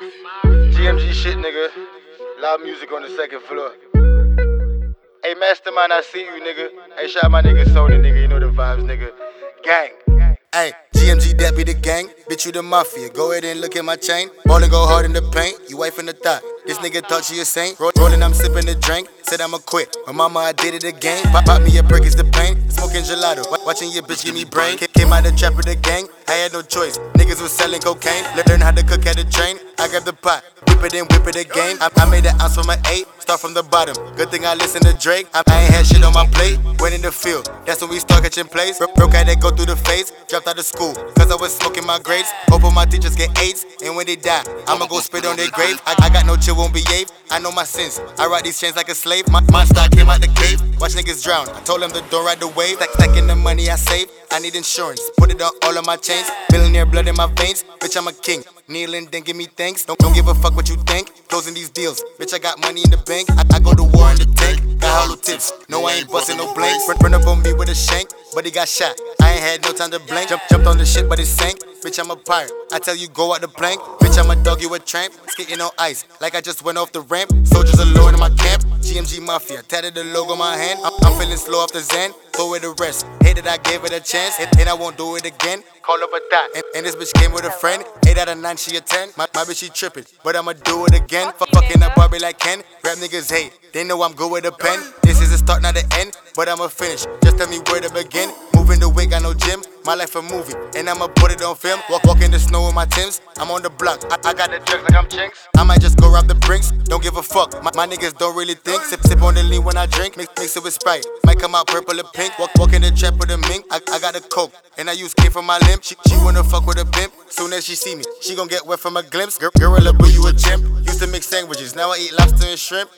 GMG shit, nigga. Loud music on the second floor. Hey, Mastermind, I see you, nigga. Hey, shout out my nigga Sonny, nigga. You know the vibes, nigga. Gang. Hey, GMG, the gang. Bitch, you the mafia. Go ahead and look at my chain. Ballin' go hard in the paint. You wife in the thought. This nigga thought she a saint. Roll- Rollin', I'm sippin' the drink. Said I'ma quit. My mama, I did it again. Pop, pop me a brick is the pain. Smoking gelato. Wa- Watching your bitch give me brain. Ca- Came out the trap with the gang. I had no choice. Niggas was selling cocaine. Le- Learn how to cook at the train. I grab the pot. Whip it and whip it again. I, I made an ounce from my eight. Start from the bottom. Good thing I listened to Drake. I, I ain't had shit on my plate. Went in the field. That's when we start catching plays. Bro- broke out that go through the face. Dropped out of school. Cause I was smoking my grades. Hoping my teachers get AIDS. And when they die, I'ma go spit on their grave. I, I got no chill, won't behave. I know my sins. I ride these chains like a slave. My, my stock came out the cave. Watch niggas drown. I told them to don't ride the wave. Stack, stacking the money I save. I need insurance. Put it on all of my chains. Millionaire blood in my veins. Bitch, I'm a king. Kneeling, then give me thanks. Don't, don't give a fuck what you think. Closing these deals. Bitch, I got money in the bank. I, I go to war in the tank. Got hollow tips. No, I ain't busting no blanks. Run, run up on me with a shank, but he got shot. I ain't had no time to blink. Jump, jumped on the shit, but it sank. Bitch, I'm a pirate. I tell you, go out the plank. Bitch, I'm a dog, you a tramp. Skating on ice, like I just went off the ramp. Soldiers alone in my camp. GMG Mafia, tatted the logo on my hand. I'm, I'm feeling slow off the Zen. Throw it a rest. Hate Hated I gave it a chance, and, and I won't do it again. Call up a dot. And, and this bitch came with a friend. 8 out of 9, she a 10. My, my bitch, she tripping, but I'ma do it again. Fuck fucking up Barbie like Ken. Rap niggas hate, they know I'm good with a pen. This is the start, not the end, but I'ma finish. Just tell me where to begin. Moving the way, got no gym. My life a movie, and I'ma put it on film. Walk, walk in the snow with my Tims. I'm on the block. I, I got the drugs like I'm Jinx. I might just go rob the brinks. Don't give a fuck. My, my niggas don't really think. Sip, sip on the lean when I drink. Mix, mix it with Sprite. Might come out purple or pink. Walk, walk in the trap with a mink. I, I got a coke, and I use K for my limp. She, she wanna fuck with a pimp. Soon as she see me, she gon' get wet from a glimpse. Gor- Gorilla, but you a chimp. Used to make sandwiches, now I eat lobster and shrimp.